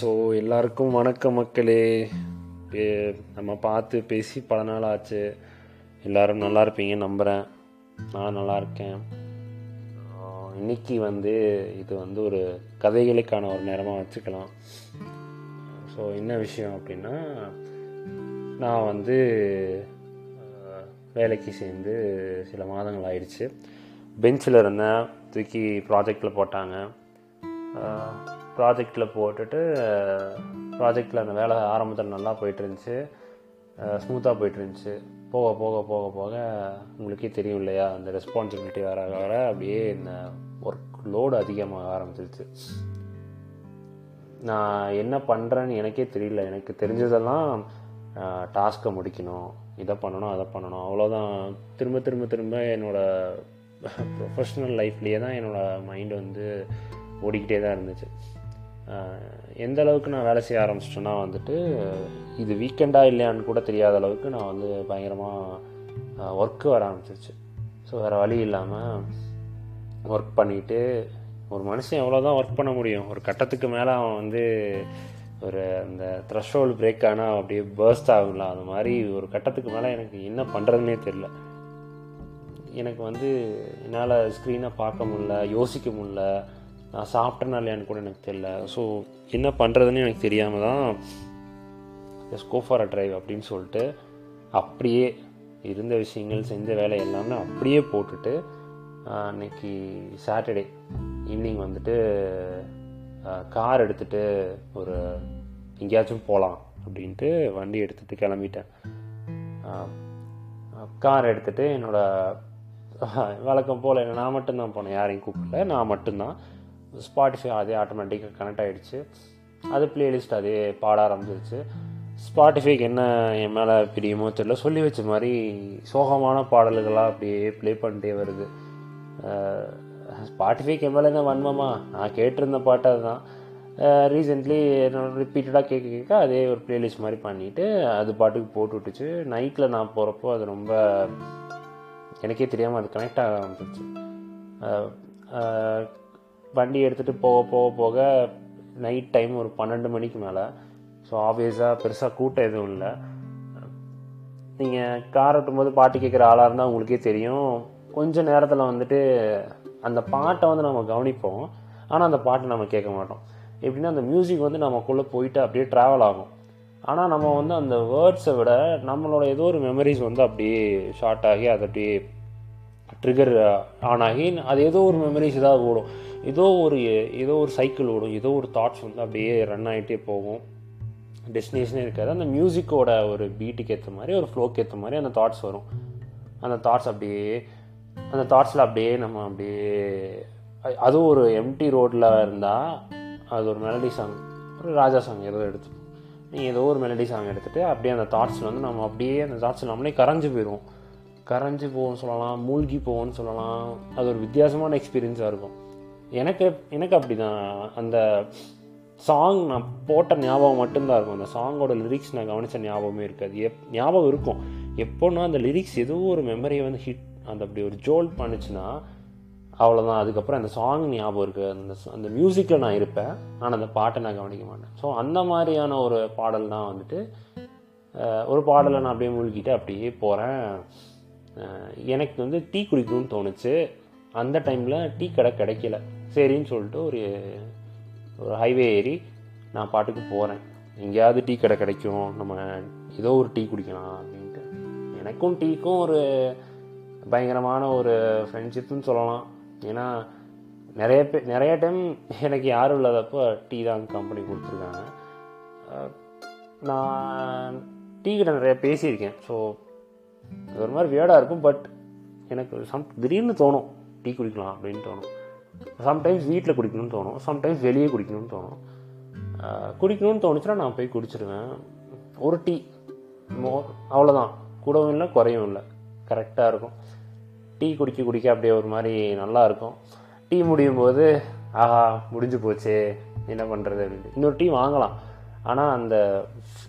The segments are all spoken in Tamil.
ஸோ எல்லாருக்கும் வணக்கம் மக்களே. நம்ம பார்த்து பேசி பல நாள் ஆச்சு. எல்லோரும் நல்லா இருப்பீங்க நம்புகிறேன் நான் நல்லா இருக்கேன். இன்னைக்கு வந்து இது வந்து ஒரு கதைகளுக்கான ஒரு நேரமாக வச்சுக்கலாம். ஸோ என்ன விஷயம் அப்படின்னா நான் வந்து வேலைக்கு சேர்ந்து சில மாதங்கள் ஆயிடுச்சு. பெஞ்சில் இருந்தேன் தூக்கி ப்ராஜெக்டில் போட்டாங்க. ப்ராஜெக்டில் போட்டுட்டு ப்ராஜெக்டில் அந்த வேலை ஆரம்பத்தில் நல்லா போயிட்டுருந்துச்சு. ஸ்மூத்தாக போயிட்டுருந்துச்சு. போக போக போக போக உங்களுக்கே தெரியும் இல்லையா? அந்த ரெஸ்பான்சிபிலிட்டி வர வர அப்படியே இந்த ஒர்க் லோடு அதிகமாக ஆரம்பிச்சிருச்சு. நான் என்ன பண்ணுறேன்னு எனக்கே தெரியல. எனக்கு தெரிஞ்சதெல்லாம் டாஸ்க்கை முடிக்கணும். இதை பண்ணணும் அதை பண்ணணும். அவ்வளோதான் திரும்ப திரும்ப திரும்ப என்னோடய ப்ரொஃபஷ்னல் லைஃப்லேயே தான் என்னோடய மைண்டு வந்து ஓடிக்கிட்டே தான் இருந்துச்சு. எந்த அளவுக்கு நான் வேலை செய்ய ஆரம்பிச்சிட்டேன்னா வந்துட்டு இது வீக்கெண்டாக இல்லையான்னு கூட தெரியாத அளவுக்கு நான் வந்து பயங்கரமாக ஒர்க்கு வர ஆரம்பிச்சிருச்சு. ஸோ வேறு வழி இல்லாமல் ஒர்க் பண்ணிவிட்டு ஒரு மனுஷன் எவ்வளோ தான் ஒர்க் பண்ண முடியும். ஒரு கட்டத்துக்கு மேலே அவன் வந்து ஒரு அந்த த்ரெஷோல்டு பிரேக் ஆனால் அப்படியே பேர்ஸ்ட் ஆகும்ல அது மாதிரி ஒரு கட்டத்துக்கு மேலே எனக்கு என்ன பண்ணுறதுனே தெரில எனக்கு வந்து என்னால் ஸ்க்ரீனை பார்க்க முடில யோசிக்க முடில நான் சாப்பிட்டேனா இல்லையான்னு கூட எனக்கு தெரில ஸோ என்ன பண்ணுறதுன்னு எனக்கு தெரியாமல் தான் just go for a drive அப்படின்னு சொல்லிட்டு அப்படியே இருந்த விஷயங்கள் செஞ்ச வேலை எல்லாமே அப்படியே போட்டுட்டு அன்னைக்கு சாட்டர்டே ஈவினிங் வந்துட்டு கார் எடுத்துகிட்டு ஒரு எங்கேயாச்சும் போகலாம் அப்படின்ட்டு வண்டி எடுத்துகிட்டு கிளம்பிட்டேன். கார் எடுத்துகிட்டு என்னோடய வழக்கம் போல் நான் மட்டும்தான் போனேன். யாரையும் கூப்பிடல. நான் மட்டும்தான். ஸ்பாட்டிஃபை அதே ஆட்டோமேட்டிக்காக கனெக்ட் ஆகிடுச்சு அது பிளேலிஸ்ட் அதே பாட ஆரம்பிச்சிருச்சு. ஸ்பாட்டிஃபைக்கு என்ன என் மேலே பிரியுமோ தெரியல. சொல்லி வச்ச மாதிரி சோகமான பாடல்களாக அப்படியே ப்ளே பண்ணிட்டே வருது. ஸ்பாட்டிஃபைக்கு என் மேலே என்ன வன்மமா? நான் கேட்டிருந்த பாட்டு அதுதான். ரீசெண்ட்லி என்னோட ரிப்பீட்டடாக கேட்க கேட்க அதே ஒரு பிளேலிஸ்ட் மாதிரி பண்ணிவிட்டு அது பாட்டுக்கு போட்டு விட்டுச்சு. நைட்டில் நான் போகிறப்போ அது ரொம்ப எனக்கே தெரியாமல் அது கனெக்ட் ஆக ஆரம்பிச்சிச்சு வண்டி எடுத்துகிட்டு போக போக போக நைட் டைம் ஒரு பன்னெண்டு மணிக்கு மேலே. ஸோ ஆப்வியஸாக பெருசாக கூட்டம் எதுவும் இல்லை. நீங்கள் கார் ஓட்டும்போது பாட்டு கேட்குற ஆளாக இருந்தால் உங்களுக்கே தெரியும். கொஞ்சம் நேரத்தில் வந்துட்டு அந்த பாட்டை வந்து நம்ம கவனிப்போம். ஆனால் அந்த பாட்டை நம்ம கேட்க மாட்டோம். எப்படின்னா அந்த மியூசிக் வந்து நமக்குள்ளே போயிட்டு அப்படியே ட்ராவல் ஆகும். ஆனால் நம்ம வந்து அந்த வேர்ட்ஸை விட நம்மளோட ஏதோ ஒரு மெமரிஸ் வந்து அப்படியே ஷார்ட் ஆகி அது அப்படியே ட்ரிகர் ஆன் ஆகி அது ஏதோ ஒரு மெமரிஸ் ஏதாவது ஓடும். ஏதோ ஒரு ஏதோ ஒரு சைக்கிள் ஓடும். ஏதோ ஒரு தாட்ஸ் வந்து அப்படியே ரன் ஆகிட்டே போகும். டெஸ்டினேஷனே இருக்காது. அந்த மியூசிக்கோட ஒரு பீட்டுக்கு ஏற்ற மாதிரி ஒரு ஃப்ளோக்கு ஏற்ற மாதிரி அந்த தாட்ஸ் வரும். அந்த தாட்ஸ் அப்படியே அந்த தாட்ஸில் அப்படியே நம்ம அப்படியே அதுவும் ஒரு எம்டி ரோட்டில் இருந்தால் அது ஒரு மெலடி சாங் ஒரு ராஜா சாங் ஏதோ எடுத்து நீங்கள் ஏதோ ஒரு மெலடி சாங் எடுத்துகிட்டு அப்படியே அந்த தாட்ஸில் வந்து நம்ம அப்படியே அந்த தாட்ஸில் நம்மளே கரைஞ்சு போயிடுவோம். கரைஞ்சி போவோம்னு சொல்லலாம் மூழ்கி போவோம்னு சொல்லலாம். அது ஒரு வித்தியாசமான எக்ஸ்பீரியன்ஸாக இருக்கும். எனக்கு எனக்கு அப்படி தான் அந்த சாங் நான் போட்ட ஞாபகம் மட்டும்தான் இருக்கும். அந்த சாங்கோட லிரிக்ஸ் நான் கவனித்த ஞாபகமே இருக்காது. எப் ஞாபகம் இருக்கும். எப்போன்னா அந்த லிரிக்ஸ் ஏதோ ஒரு மெமரியை வந்து ஹிட் அந்த அப்படி ஒரு ஜோல் பண்ணுச்சுன்னா அவ்வளோதான் அதுக்கப்புறம் அந்த சாங் ஞாபகம் இருக்குது அந்த அந்த மியூசிக்கில் நான் இருப்பேன். ஆனால் அந்த பாட்டை நான் கவனிக்க மாட்டேன். ஸோ அந்த மாதிரியான ஒரு பாடல் தான் வந்துட்டு ஒரு பாடலை நான் அப்படியே மூழ்கிட்டு அப்படியே போகிறேன் எனக்கு வந்து டீ குடிக்கணும்னு தோணுச்சு. அந்த டைமில் டீ கடை கிடைக்கல. சரின்னு சொல்லிட்டு ஒரு ஒரு ஹைவே ஏறி நான் பாட்டுக்கு போகிறேன் எங்கேயாவது டீ கடை கிடைக்கும். நம்ம ஏதோ ஒரு டீ குடிக்கலாம் அப்படின்ட்டு. எனக்கும் டீக்கும் ஒரு பயங்கரமான ஒரு ஃப்ரெண்ட்ஷிப்னு சொல்லலாம். ஏன்னா நிறைய பேர் நிறைய டைம் எனக்கு யாரும் இல்லாதப்போ டீ தான் கம்பெனி கொடுத்துருக்காங்க. நான் டீ கிட்ட நிறைய பேசியிருக்கேன். ஸோ அது ஒரு மாதிரி வியர்டாக இருக்கும் பட் எனக்கு சம் திடீர்னு தோணும் டீ குடிக்கலாம் அப்படின்னு தோணும். சம்டைம்ஸ் வீட்டில் குடிக்கணும்னு தோணும் சம்டைம்ஸ் வெளியே குடிக்கணும்னு தோணும். குடிக்கணும்னு தோணுச்சுன்னா நான் போய் குடிச்சிருவேன். ஒரு டீ மோ அவ்வளோதான் கூடவும் இல்லை குறையும் இல்லை. கரெக்டாக இருக்கும். டீ குடிக்க குடிக்க அப்படியே ஒரு மாதிரி நல்லா இருக்கும். டீ முடியும் போது ஆஹா முடிஞ்சு போச்சே என்ன பண்ணுறது அப்படின்ட்டு இன்னொரு டீ வாங்கலாம். ஆனால் அந்த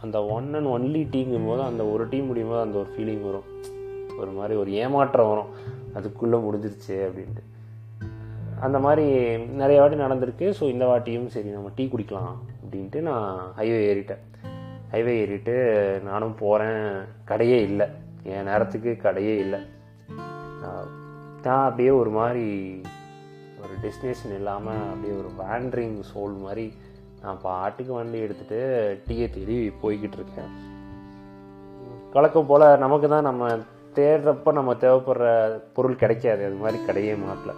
அந்த ஒன் அண்ட் ஒன்லி டீங்கும் போது அந்த ஒரு டீம் முடியும் போது அந்த ஒரு ஃபீலிங் வரும். ஒரு மாதிரி ஒரு ஏமாற்றம் வரும். அதுக்குள்ளே முடிஞ்சிருச்சு அப்படின்ட்டு. அந்த மாதிரி நிறைய வாட்டி நடந்திருக்கு. ஸோ இந்த வாட்டியும் சரி நம்ம டீ குடிக்கலாம் அப்படின்ட்டு நான் ஹைவே ஏறிட்டேன். ஹைவே ஏறிட்டு நானும் போகிறேன் கடையே இல்லை. என் நேரத்துக்கு கடையே இல்லை. நான் அப்படியே ஒரு மாதிரி ஒரு டெஸ்டினேஷன் இல்லாமல் அப்படியே ஒரு வேண்ட்ரிங் சோல் மாதிரி நான் பாட்டுக்கு வண்டி எடுத்துகிட்டு டீயை தேடி போய்கிட்டு இருக்கேன் வழக்கம் போல் நமக்கு தான் நம்ம தேடுறப்ப நம்ம தேவைப்படுற பொருள் கிடைக்காது. அது மாதிரி கிடையே மாட்டல.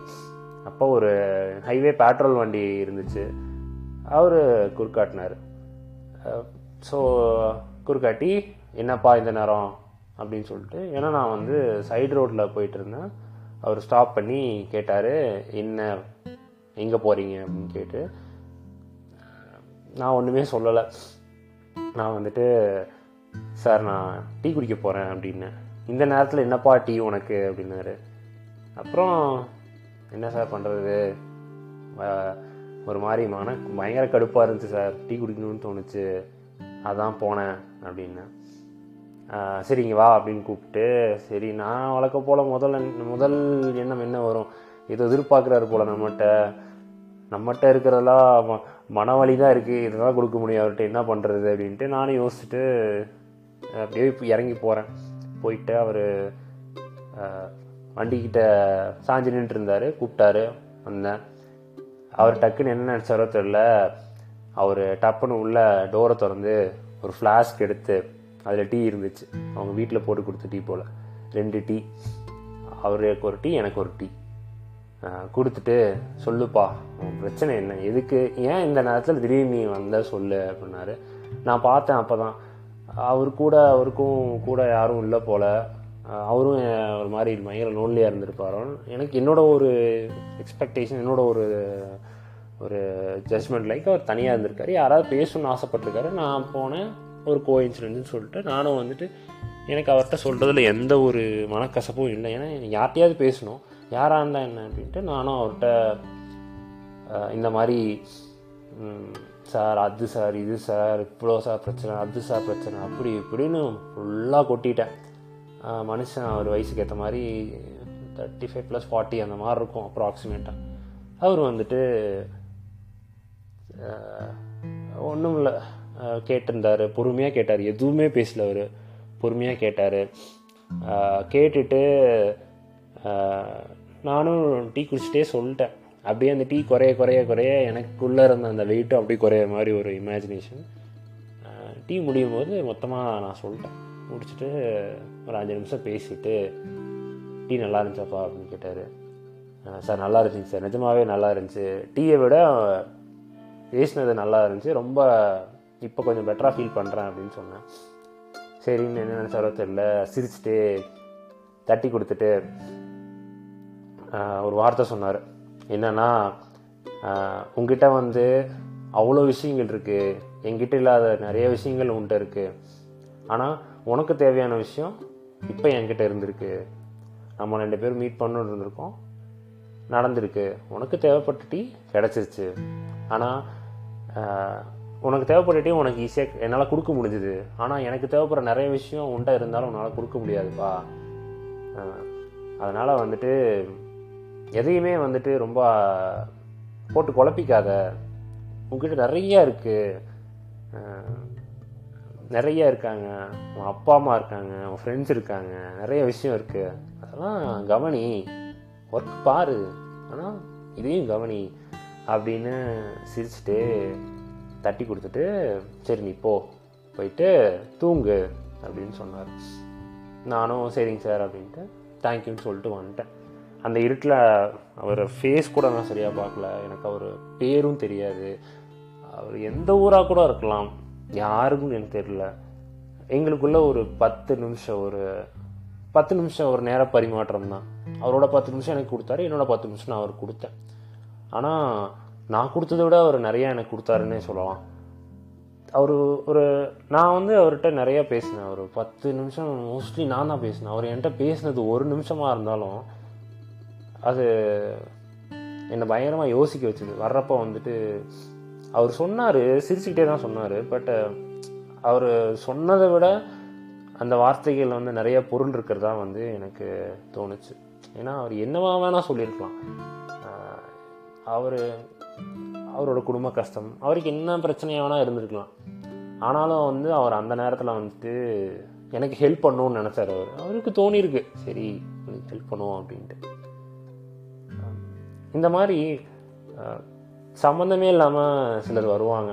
அப்போ ஒரு ஹைவே பெட்ரோல் வண்டி இருந்துச்சு. அவர் குறுக்காட்டினார். ஸோ குறுக்காட்டி என்னப்பா இந்த நேரம்? அப்படின்னு சொல்லிட்டு ஏன்னா நான் வந்து சைடு ரோட்டில் போயிட்டு இருந்தேன் அவர் ஸ்டாப் பண்ணி கேட்டார் என்ன எங்கே போகிறீங்க அப்படின்னு கேட்டு நான் ஒன்றுமே சொல்லலை. நான் வந்துட்டு சார் நான் டீ குடிக்க போகிறேன் அப்படின்னு. இந்த நேரத்தில் என்னப்பா டீ உனக்கு? அப்படின்னாரு. அப்புறம் என்ன சார் பண்ணுறது ஒரு மாதிரி மன பயங்கர கடுப்பாக இருந்துச்சு சார். டீ குடிக்கணும்னு தோணுச்சு. அதான் போனேன் அப்படின்னு. சரிங்க வா அப்படின்னு கூப்பிட்டு சரி நான் வழக்க போல் முதல் முதல் எண்ணம் என்ன வரும்? இது எதிர்பார்க்குறாரு போல் நம்மகிட்ட. நம்மகிட்ட இருக்கிறதெல்லாம் ம மனவழி தான் இருக்குது இதெல்லாம் கொடுக்க முடியும். அவர்கிட்ட என்ன பண்ணுறது அப்படின்ட்டு நானும் யோசிச்சுட்டு அப்படியே இப்போ இறங்கி போகிறேன் போயிட்டு அவர் வண்டிக்கிட்ட சாஞ்சி நின்றுருந்தார். கூப்பிட்டாரு வந்தேன். அவர் டக்குன்னு என்ன நினச்சாரோ தெரில அவர் டப்புன்னு உள்ள டோரை திறந்து ஒரு ஃப்ளாஸ்க் எடுத்து அதில் டீ இருந்துச்சு. அவங்க வீட்டில் போட்டு கொடுத்த டீ போல். ரெண்டு டீ. அவருக்கு ஒரு டீ எனக்கு ஒரு டீ. கொடுத்துட்டு சொல்லுப்பா உன் பிரச்சனை என்ன? எதுக்கு? ஏன் இந்த நேரத்தில் திடீர்னு நீ வந்த சொல்லு அப்படின்னாரு. நான் பார்த்தேன் அப்போ தான் அவர் கூட அவருக்கும் கூட யாரும் இல்லை போல். அவரும் ஒரு மாதிரி பயங்கர லோன்லியாக இருந்திருப்பாரோ. எனக்கு என்னோட ஒரு எக்ஸ்பெக்டேஷன் என்னோட ஒரு ஒரு ஜட்மெண்ட் லைக் அவர் தனியாக இருந்திருக்காரு. யாராவது பேசணும்னு ஆசைப்பட்டிருக்காரு. நான் போனேன். ஒரு கோ இன்சிடென்ட்னு சொல்லிட்டு நானும் வந்துட்டு எனக்கு அவர்கிட்ட சொல்கிறதுல எந்த ஒரு மனக்கசப்பும் இல்லை. ஏன்னா யார்கிட்டையாவது பேசணும். யாராக இருந்தால் என்ன அப்படின்ட்டு நானும் அவர்கிட்ட இந்த மாதிரி சார் அது சார் இது சார் இவ்வளோ சார் பிரச்சனை அது சார் பிரச்சனை அப்படி இப்படின்னு ஃபுல்லாக கொட்டிட்டேன். மனுஷன் அவர் வயசுக்கு ஏற்ற மாதிரி தேர்ட்டி ஃபைவ் ப்ளஸ் ஃபார்ட்டி அந்த மாதிரி இருக்கும் அப்ராக்சிமேட்டாக அவர் வந்துட்டு ஒன்றும் இல்லை. கேட்டிருந்தார் பொறுமையாக கேட்டார். எதுவுமே பேசல அவர். பொறுமையாக கேட்டார். கேட்டுட்டு நானும் டீ குடிச்சிட்டே சொல்லிட்டேன். அப்படியே அந்த டீ குறைய குறைய குறைய எனக்குள்ளே இருந்த அந்த வெயிட்டும் அப்படியே குறைய மாதிரி ஒரு இமேஜினேஷன் டீ முடியும் போது மொத்தமாக நான் சொல்லிட்டேன். முடிச்சுட்டு ஒரு அஞ்சு நிமிஷம் பேசிட்டு டீ நல்லா இருந்துச்சாப்பா அப்படின்னு கேட்டார். சார் நல்லா இருந்துச்சு சார். நிஜமாகவே நல்லா இருந்துச்சு. டீயை விட பேசினது நல்லா இருந்துச்சு. ரொம்ப இப்போ கொஞ்சம் பெட்டராக ஃபீல் பண்ணுறேன் அப்படின்னு சொன்னேன். சரின்னு என்ன நினச்சாரோ தெரில சிரிச்சுட்டு தட்டி கொடுத்துட்டு ஒரு வார்த்தை சொன்னார். என்னன்னா உங்ககிட்ட வந்து அவ்வளோ விஷயங்கள் இருக்குது என்கிட்ட இல்லாத நிறைய விஷயங்கள் உன்கிட்ட இருக்குது ஆனால் உனக்கு தேவையான விஷயம் இப்போ என்கிட்ட இருந்திருக்கு. நம்ம ரெண்டு பேரும் மீட் பண்ணணும் இருந்திருக்கோம். நடந்திருக்கு. உனக்கு தேவைப்பட்ட டீ கிடச்சிருச்சு ஆனால் உனக்கு தேவைப்பட்ட டீ உனக்கு ஈஸியாக என்னால் கொடுக்க முடிஞ்சுது. ஆனால் எனக்கு தேவைப்படுற நிறைய விஷயம் உண்டாக இருந்தாலும் உன்னால் கொடுக்க முடியாதுப்பா. அதனால் வந்துட்டு எதையுமே வந்துட்டு ரொம்ப போட்டு குழப்பிக்காத. உங்ககிட்ட நிறைய இருக்குது நிறைய இருக்காங்க. உன் அப்பா அம்மா இருக்காங்க. உன் ஃப்ரெண்ட்ஸ் இருக்காங்க. நிறைய விஷயம் இருக்குது அதெல்லாம் கவனி. ஒர்க் பாரு. ஆனால் இதையும் கவனி அப்படின்னு சிரிச்சுட்டு தட்டி கொடுத்துட்டு சரி நீ போ. போயிட்டு தூங்கு. அப்படின்னு சொன்னார். நானும் சரிங்க சார் அப்படின்ட்டு தேங்க்யூன்னு சொல்லிட்டு வந்துட்டேன். அந்த இருட்டில் அவர் ஃபேஸ் கூட நான் சரியாக பார்க்கல. எனக்கு அவர் பேரும் தெரியாது. அவர் எந்த ஊராக கூட இருக்கலாம். யாருக்கும் எனக்கு தெரியல. எங்களுக்குள்ள ஒரு பத்து நிமிஷம் ஒரு பத்து நிமிஷம் ஒரு நேர பரிமாற்றம் தான். அவரோட பத்து நிமிஷம் எனக்கு கொடுத்தாரு என்னோட பத்து நிமிஷம் நான் அவர் கொடுத்தேன். ஆனால் நான் கொடுத்ததை விட அவர் நிறையா எனக்கு கொடுத்தாருன்னே சொல்லலாம். அவர் ஒரு நான் வந்து அவர்கிட்ட நிறையா பேசினேன். ஒரு பத்து நிமிஷம் மோஸ்ட்லி நான் தான் பேசினேன். அவர் என்கிட்ட பேசினது ஒரு நிமிஷமாக இருந்தாலும் அது என்னை பயங்கரமாக யோசிக்க வச்சுது. வர்றப்போ வந்துட்டு அவர் சொன்னார் சிரிச்சுக்கிட்டே தான் சொன்னார் பட் அவர் சொன்னதை விட அந்த வார்த்தைகள் வந்து நிறைய பொருள் இருக்கிறதா வந்து எனக்கு தோணுச்சு. ஏன்னா அவர் என்னவா வேணால் சொல்லியிருக்கலாம். அவர் அவரோட குடும்ப கஷ்டம் அவருக்கு என்ன பிரச்சனையாக வேணால் இருந்திருக்கலாம். ஆனாலும் வந்து அவர் அந்த நேரத்தில் வந்துட்டு எனக்கு ஹெல்ப் பண்ணணும்னு நினச்சார் அவர். அவருக்கு தோணியிருக்கு சரி ஹெல்ப் பண்ணுவோம் அப்படின்ட்டு. இந்த மாதிரி சம்மந்தமே இல்லாமல் சிலர் வருவாங்க.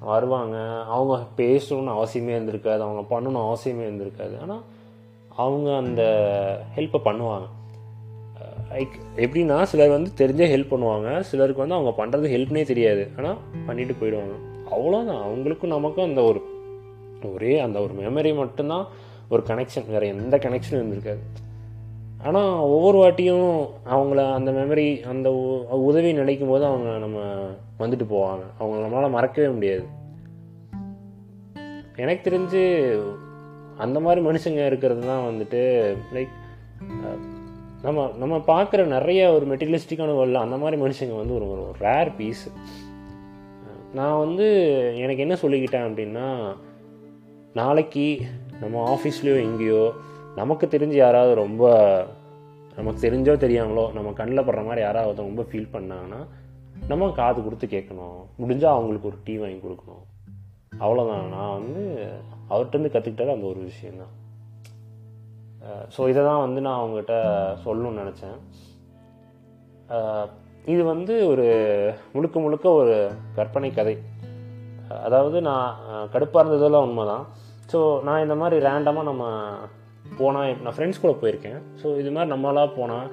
வருவாங்க. அவங்க பேசணும்னு அவசியமே இருந்திருக்காது. அவங்க பண்ணணும் அவசியமே இருந்திருக்காது. ஆனால் அவங்க அந்த ஹெல்ப்பை பண்ணுவாங்க. லைக் எப்படின்னா சிலர் வந்து தெரிஞ்சே ஹெல்ப் பண்ணுவாங்க. சிலருக்கு வந்து அவங்க பண்ணுறது ஹெல்ப்னே தெரியாது. ஆனால் பண்ணிட்டு போயிடுவாங்க. அவ்வளோதான் அவங்களுக்கும் நமக்கும் அந்த ஒரு ஒரே அந்த ஒரு மெமரி மட்டும்தான் ஒரு கனெக்ஷன் வேறு எந்த கனெக்ஷனும் இருந்திருக்காது. ஆனால் ஒவ்வொரு வாட்டியும் அவங்கள அந்த மெமரி அந்த உ- உதவி நினைக்கும் போது அவங்க நம்ம வந்துட்டு போவாங்க. அவங்க நம்மளால் மறக்கவே முடியாது. எனக்கு தெரிஞ்சு அந்த மாதிரி மனுஷங்க இருக்கிறது தான் வந்துட்டு லைக் நம்ம நம்ம பார்க்குற நிறைய ஒரு மெட்டீரியலிஸ்டிக்கான வேர்ல்டில் அந்த மாதிரி மனுஷங்க வந்து ஒரு ஒரு ரேர் பீஸ் நான் வந்து எனக்கு என்ன சொல்லிக்கிட்டேன் அப்படின்னா நாளைக்கு நம்ம ஆஃபீஸ்லேயோ எங்கேயோ நமக்கு தெரிஞ்சு யாராவது ரொம்ப நமக்கு தெரிஞ்சோ தெரியாமலோ நம்ம கண்ணில் படுற மாதிரி யாராவது ரொம்ப ஃபீல் பண்ணாங்கன்னா நம்ம காது கொடுத்து கேட்கணும். முடிஞ்சால் அவங்களுக்கு ஒரு டீ வாங்கி கொடுக்கணும். அவ்வளோதான் நான் வந்து அவர்கிட்டருந்து கற்றுக்கிட்டது அந்த ஒரு விஷயந்தான் ஸோ இதை தான் வந்து நான் அவங்ககிட்ட சொல்லணும்னு நினச்சேன். இது வந்து ஒரு முழுக்க முழுக்க ஒரு கற்பனை கதை. அதாவது நான் கடுப்பாக இருந்ததெல்லாம் உண்மை தான் ஸோ நான் இந்த மாதிரி ரேண்டமாக நம்ம போனால் நான் ஃப்ரெண்ட்ஸ் கூட போயிருக்கேன். ஸோ இது மாதிரி நம்மளாக போனால்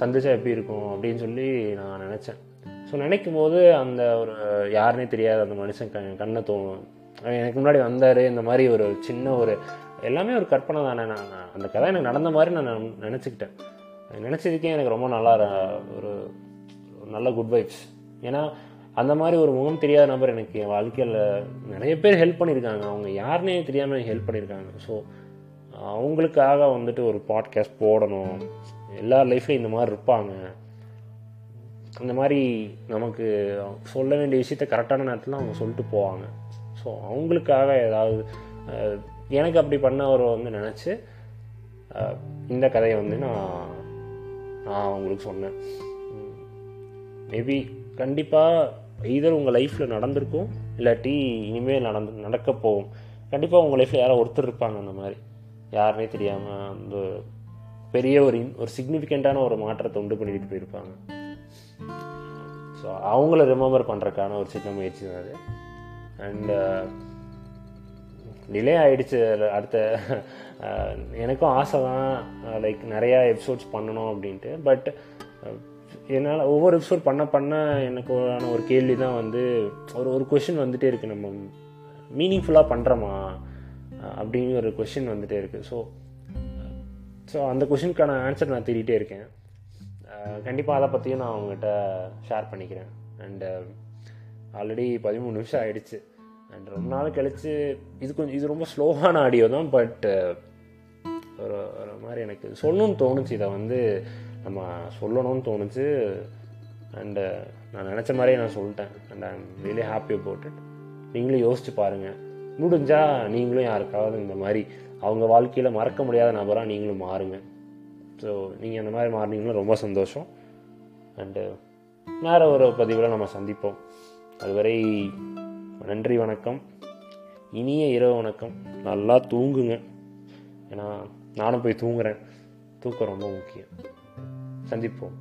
சந்திச்சா எப்படி இருக்கும் அப்படின்னு சொல்லி நான் நினச்சேன். ஸோ நினைக்கும் போது அந்த ஒரு யாருனே தெரியாத அந்த மனுஷன் க கண்ணை தோணும் எனக்கு முன்னாடி வந்தார். இந்த மாதிரி ஒரு சின்ன ஒரு எல்லாமே ஒரு கற்பனை தானே. நான் அந்த கதை எனக்கு நடந்த மாதிரி நான் நினச்சிக்கிட்டேன். நினச்சதுக்கே எனக்கு ரொம்ப நல்லா ஒரு நல்ல குட் வைப்ஸ் ஏன்னா அந்த மாதிரி ஒரு முகம் தெரியாத நபர் எனக்கு என் வாழ்க்கையில் நிறைய பேர் ஹெல்ப் பண்ணியிருக்காங்க. அவங்க யாருனே தெரியாமல் எனக்கு ஹெல்ப் பண்ணியிருக்காங்க. ஸோ அவங்களுக்காக வந்துட்டு ஒரு பாட்காஸ்ட் போடணும். எல்லா லைஃப்லையும் இந்த மாதிரி இருப்பாங்க. இந்த மாதிரி நமக்கு சொல்ல வேண்டிய விஷயத்த கரெக்டான நேரத்தில் அவங்க சொல்லிட்டு போவாங்க. ஸோ அவங்களுக்காக ஏதாவது எனக்கு அப்படி பண்ணவரை வந்து நினச்சி இந்த கதையை வந்து நான் நான் அவங்களுக்கு சொன்னேன். மேபி கண்டிப்பாக இதர் உங்கள் லைஃப்பில் நடந்திருக்கும் இல்லாட்டி இனிமேல் நடந்து நடக்க போகும். கண்டிப்பாக உங்கள் லைஃப்பில் யாரோ ஒருத்தர் இருப்பாங்க அந்த மாதிரி. யாருனே தெரியாமல் அந்த பெரிய ஒரு ஒரு சிக்னிஃபிகண்ட்டான ஒரு மாற்றத்தை உண்டு பண்ணிட்டு போயிருப்பாங்க. ஸோ அவங்கள ரிமெம்பர் பண்ணுறதுக்கான ஒரு சின்ன முயற்சி தான் அது. அண்டு டிலே ஆகிடுச்சு அடுத்த uh, எனக்கும் ஆசை தான் uh, லைக் நிறையா எபிசோட்ஸ் பண்ணணும் அப்படின்ட்டு. பட் uh, என்னால் ஒவ்வொரு எபிசோட் பண்ண பண்ண எனக்கு ஒரு கேள்வி தான் வந்து ஒரு ஒரு கொஷின் வந்துகிட்டே இருக்குது நம்ம. மீனிங்ஃபுல்லாக பண்ணுறோமா அப்படின்னு ஒரு கொஷின் வந்துகிட்டே இருக்குது ஸோ ஸோ அந்த கொஷினுக்கான ஆன்சர் நான் தேடிட்டே இருக்கேன். கண்டிப்பாக அதை பற்றியும் நான் அவங்ககிட்ட ஷேர் பண்ணிக்கிறேன். அண்டு ஆல்ரெடி uh, பதிமூணு நிமிஷம் ஆகிடுச்சு அண்ட் ரொம்ப நாள் கழித்து இது கொஞ்சம் இது ரொம்ப ஸ்லோவான ஆடியோ தான் பட் uh, ஒரு ஒரு மாதிரி எனக்கு சொல்லணும்னு தோணுச்சு. இதை வந்து நம்ம சொல்லணும்னு தோணுச்சு. அண்டு uh, நான் நினச்ச மாதிரியே நான் சொல்லிட்டேன். And I'm really happy about it நீங்களும் யோசிச்சு பாருங்கள் முடிஞ்சால் நீங்களும் யாருக்காவது இந்த மாதிரி அவங்க வாழ்க்கையில் மறக்க முடியாத நபராக நீங்களும் மாறுங்க. ஸோ நீங்கள் அந்த மாதிரி மாறினீங்களும் ரொம்ப சந்தோஷம். அண்டு வேறு ஒரு பதிவில் நம்ம சந்திப்போம். அதுவரை நன்றி வணக்கம். இனிய இரவு வணக்கம். நல்லா தூங்குங்க. ஏன்னா நானும் போய் தூங்குறேன். தூக்கம் ரொம்ப முக்கியம். சந்திப்போம்.